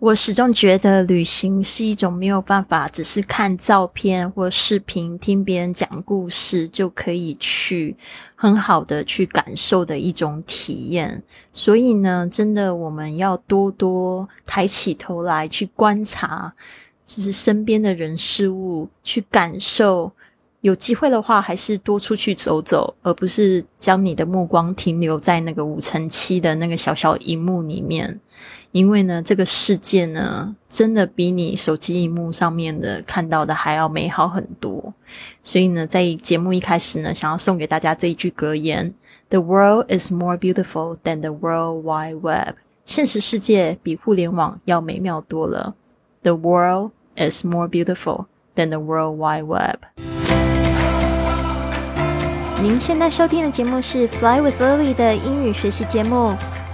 我始终觉得旅行是一种没有办法只是看照片或视频、听别人讲故事就可以去很好的去感受的一种体验。所以呢，真的我们要多多抬起头来去观察，就是身边的人事物，去感受。有机会的话，还是多出去走走，而不是将你的目光停留在那个五乘七的那个小小荧幕里面。因为呢，这个世界呢，真的比你手机荧幕上面的看到的还要美好很多。所以呢，在节目一开始呢，想要送给大家这一句格言：“The world is more beautiful than the World Wide Web。”现实世界比互联网要美妙多了。The world is more beautiful than the World Wide Web。您现在收听的节目是《Fly with Lily》的英语学习节目。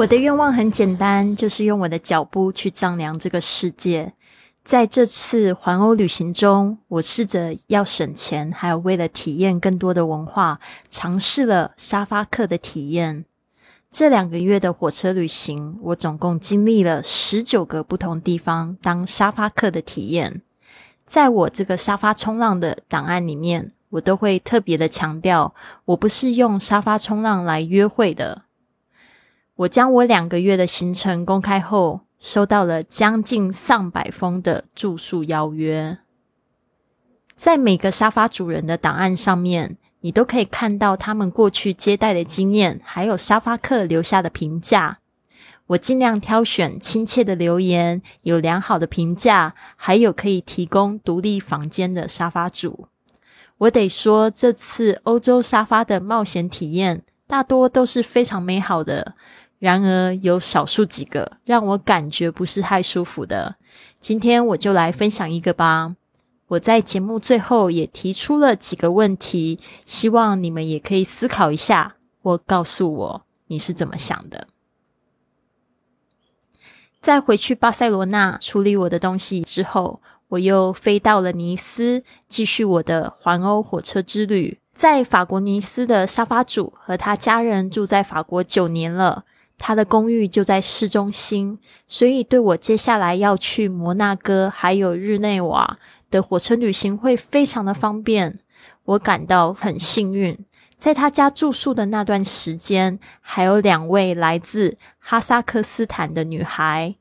我的愿望很简单，就是用我的脚步去丈量这个世界。在这次环欧旅行中，我试着要省钱，还有为了体验更多的文化，尝试了沙发客的体验。这两个月的火车旅行，我总共经历了十九个不同地方当沙发客的体验。在我这个沙发冲浪的档案里面，我都会特别的强调，我不是用沙发冲浪来约会的。我将我两个月的行程公开后，收到了将近上百封的住宿邀约。在每个沙发主人的档案上面，你都可以看到他们过去接待的经验，还有沙发客留下的评价。我尽量挑选亲切的留言，有良好的评价，还有可以提供独立房间的沙发主。我得说，这次欧洲沙发的冒险体验，大多都是非常美好的。然而，有少数几个让我感觉不是太舒服的。今天我就来分享一个吧。我在节目最后也提出了几个问题，希望你们也可以思考一下，或告诉我你是怎么想的。在回去巴塞罗那处理我的东西之后，我又飞到了尼斯，继续我的环欧火车之旅。在法国尼斯的沙发主和他家人住在法国九年了。他的公寓就在市中心，所以对我接下来要去摩纳哥还有日内瓦的火车旅行会非常的方便。我感到很幸运，在他家住宿的那段时间，还有两位来自哈萨克斯坦的女孩，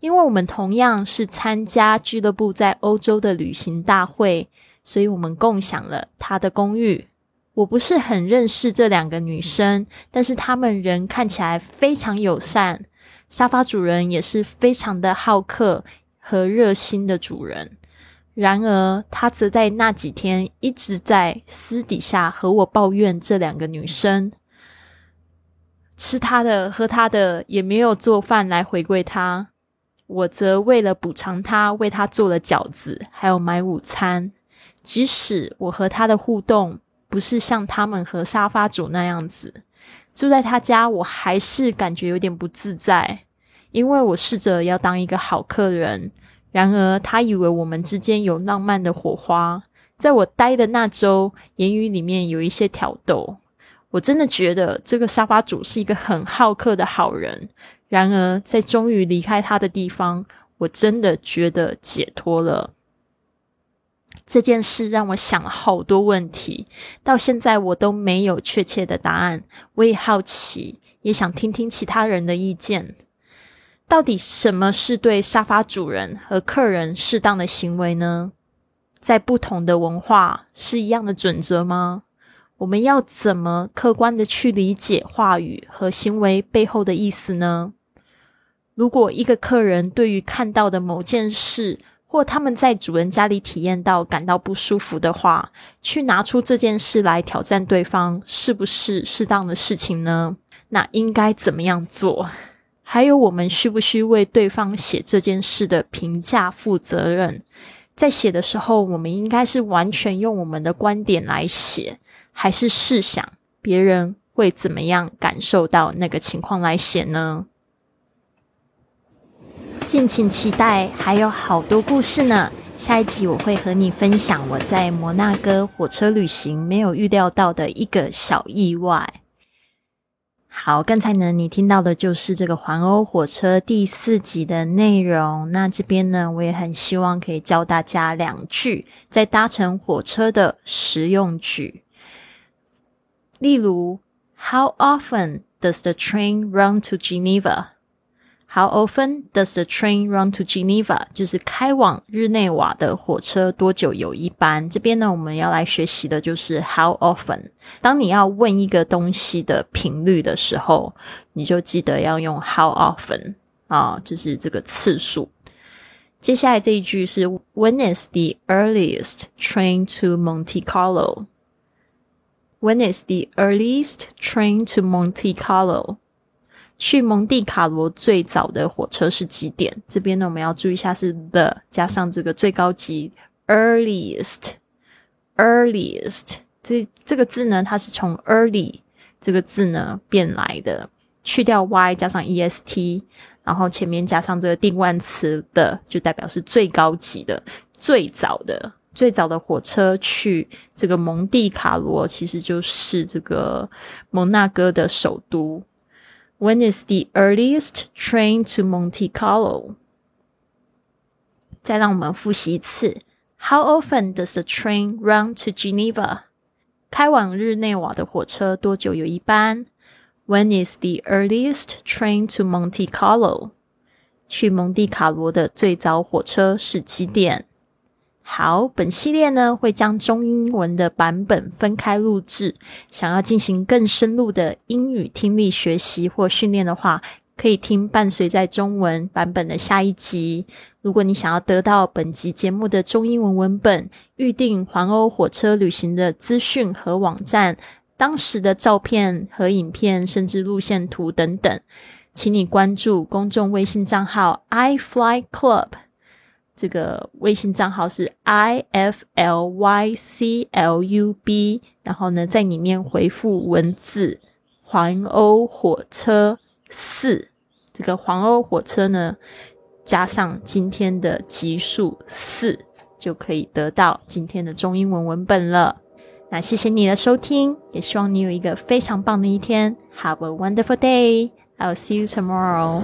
因为我们同样是参加俱乐部在欧洲的旅行大会，所以我们共享了他的公寓。我不是很认识这两个女生，但是她们人看起来非常友善，沙发主人也是非常的好客和热心的主人。然而，他则在那几天一直在私底下和我抱怨这两个女生吃他的、喝他的，也没有做饭来回馈他。我则为了补偿他，为他做了饺子，还有买午餐。即使我和他的互动。不是像他们和沙发主那样子住在他家，我还是感觉有点不自在，因为我试着要当一个好客人，然而他以为我们之间有浪漫的火花，在我待的那周，言语里面有一些挑逗。我真的觉得这个沙发主是一个很好客的好人，然而在终于离开他的地方，我真的觉得解脱了。这件事让我想了好多问题，到现在我都没有确切的答案。我也好奇，也想听听其他人的意见。到底什么是对沙发主人和客人适当的行为呢？在不同的文化是一样的准则吗？我们要怎么客观的去理解话语和行为背后的意思呢？如果一个客人对于看到的某件事，或他们在主人家里体验到感到不舒服的话，去拿出这件事来挑战对方，是不是适当的事情呢？那应该怎么样做？还有我们需不需为对方写这件事的评价负责任？在写的时候，我们应该是完全用我们的观点来写，还是试想别人会怎么样感受到那个情况来写呢？敬请期待，还有好多故事呢。下一集我会和你分享我在摩纳哥火车旅行没有预料到的一个小意外。好，刚才呢，你听到的就是这个环欧火车第四集的内容。那这边呢，我也很希望可以教大家两句在搭乘火车的实用句。例如，How often does the train run to Geneva？Geneva？How often does the train run to Geneva？就是开往日内瓦的火车多久有一班？这边呢，我们要来学习的就是 How often。当你要问一个东西的频率的时候，你就记得要用 How often 啊，就是这个次数。接下来这一句是 When is the earliest train to Monte Carlo？When is the earliest train to Monte Carlo？ 去蒙地卡罗最早的火车是几点？这边呢，我们要注意一下是 the 加上这个最高级 earliest，earliest 这这个字呢，它是从 early 这个字呢变来的，去掉 y 加上 e s t，然后前面加上这个定冠词的，就代表是最高级的、最早的、最早的火车去这个蒙地卡罗，其实就是这个蒙纳哥的首都。When is the earliest train to Monte Carlo？再让我们复习一次。How often does the train run to Geneva？开往日内瓦的火车多久有一班？When is the earliest train to Monte Carlo？去蒙地卡罗的最早火车是几点？ 好，本系列呢会将中英文的版本分开录制。想要进行更深入的英语听力学习或训练的话，可以听伴随在中文版本的下一集。如果你想要得到本集节目的中英文文本、预定环欧火车旅行的资讯和网站、当时的照片和影片，甚至路线图等等，请你关注公众微信账号 iFly Club。这个微信账号是 i f l y c l u b，然后呢，在里面回复文字“环欧火车四”，这个环欧火车呢，加上今天的级数四，就可以得到今天的中英文文本了。那谢谢你的收听，也希望你有一个非常棒的一天。Have a wonderful day. I'll see you tomorrow.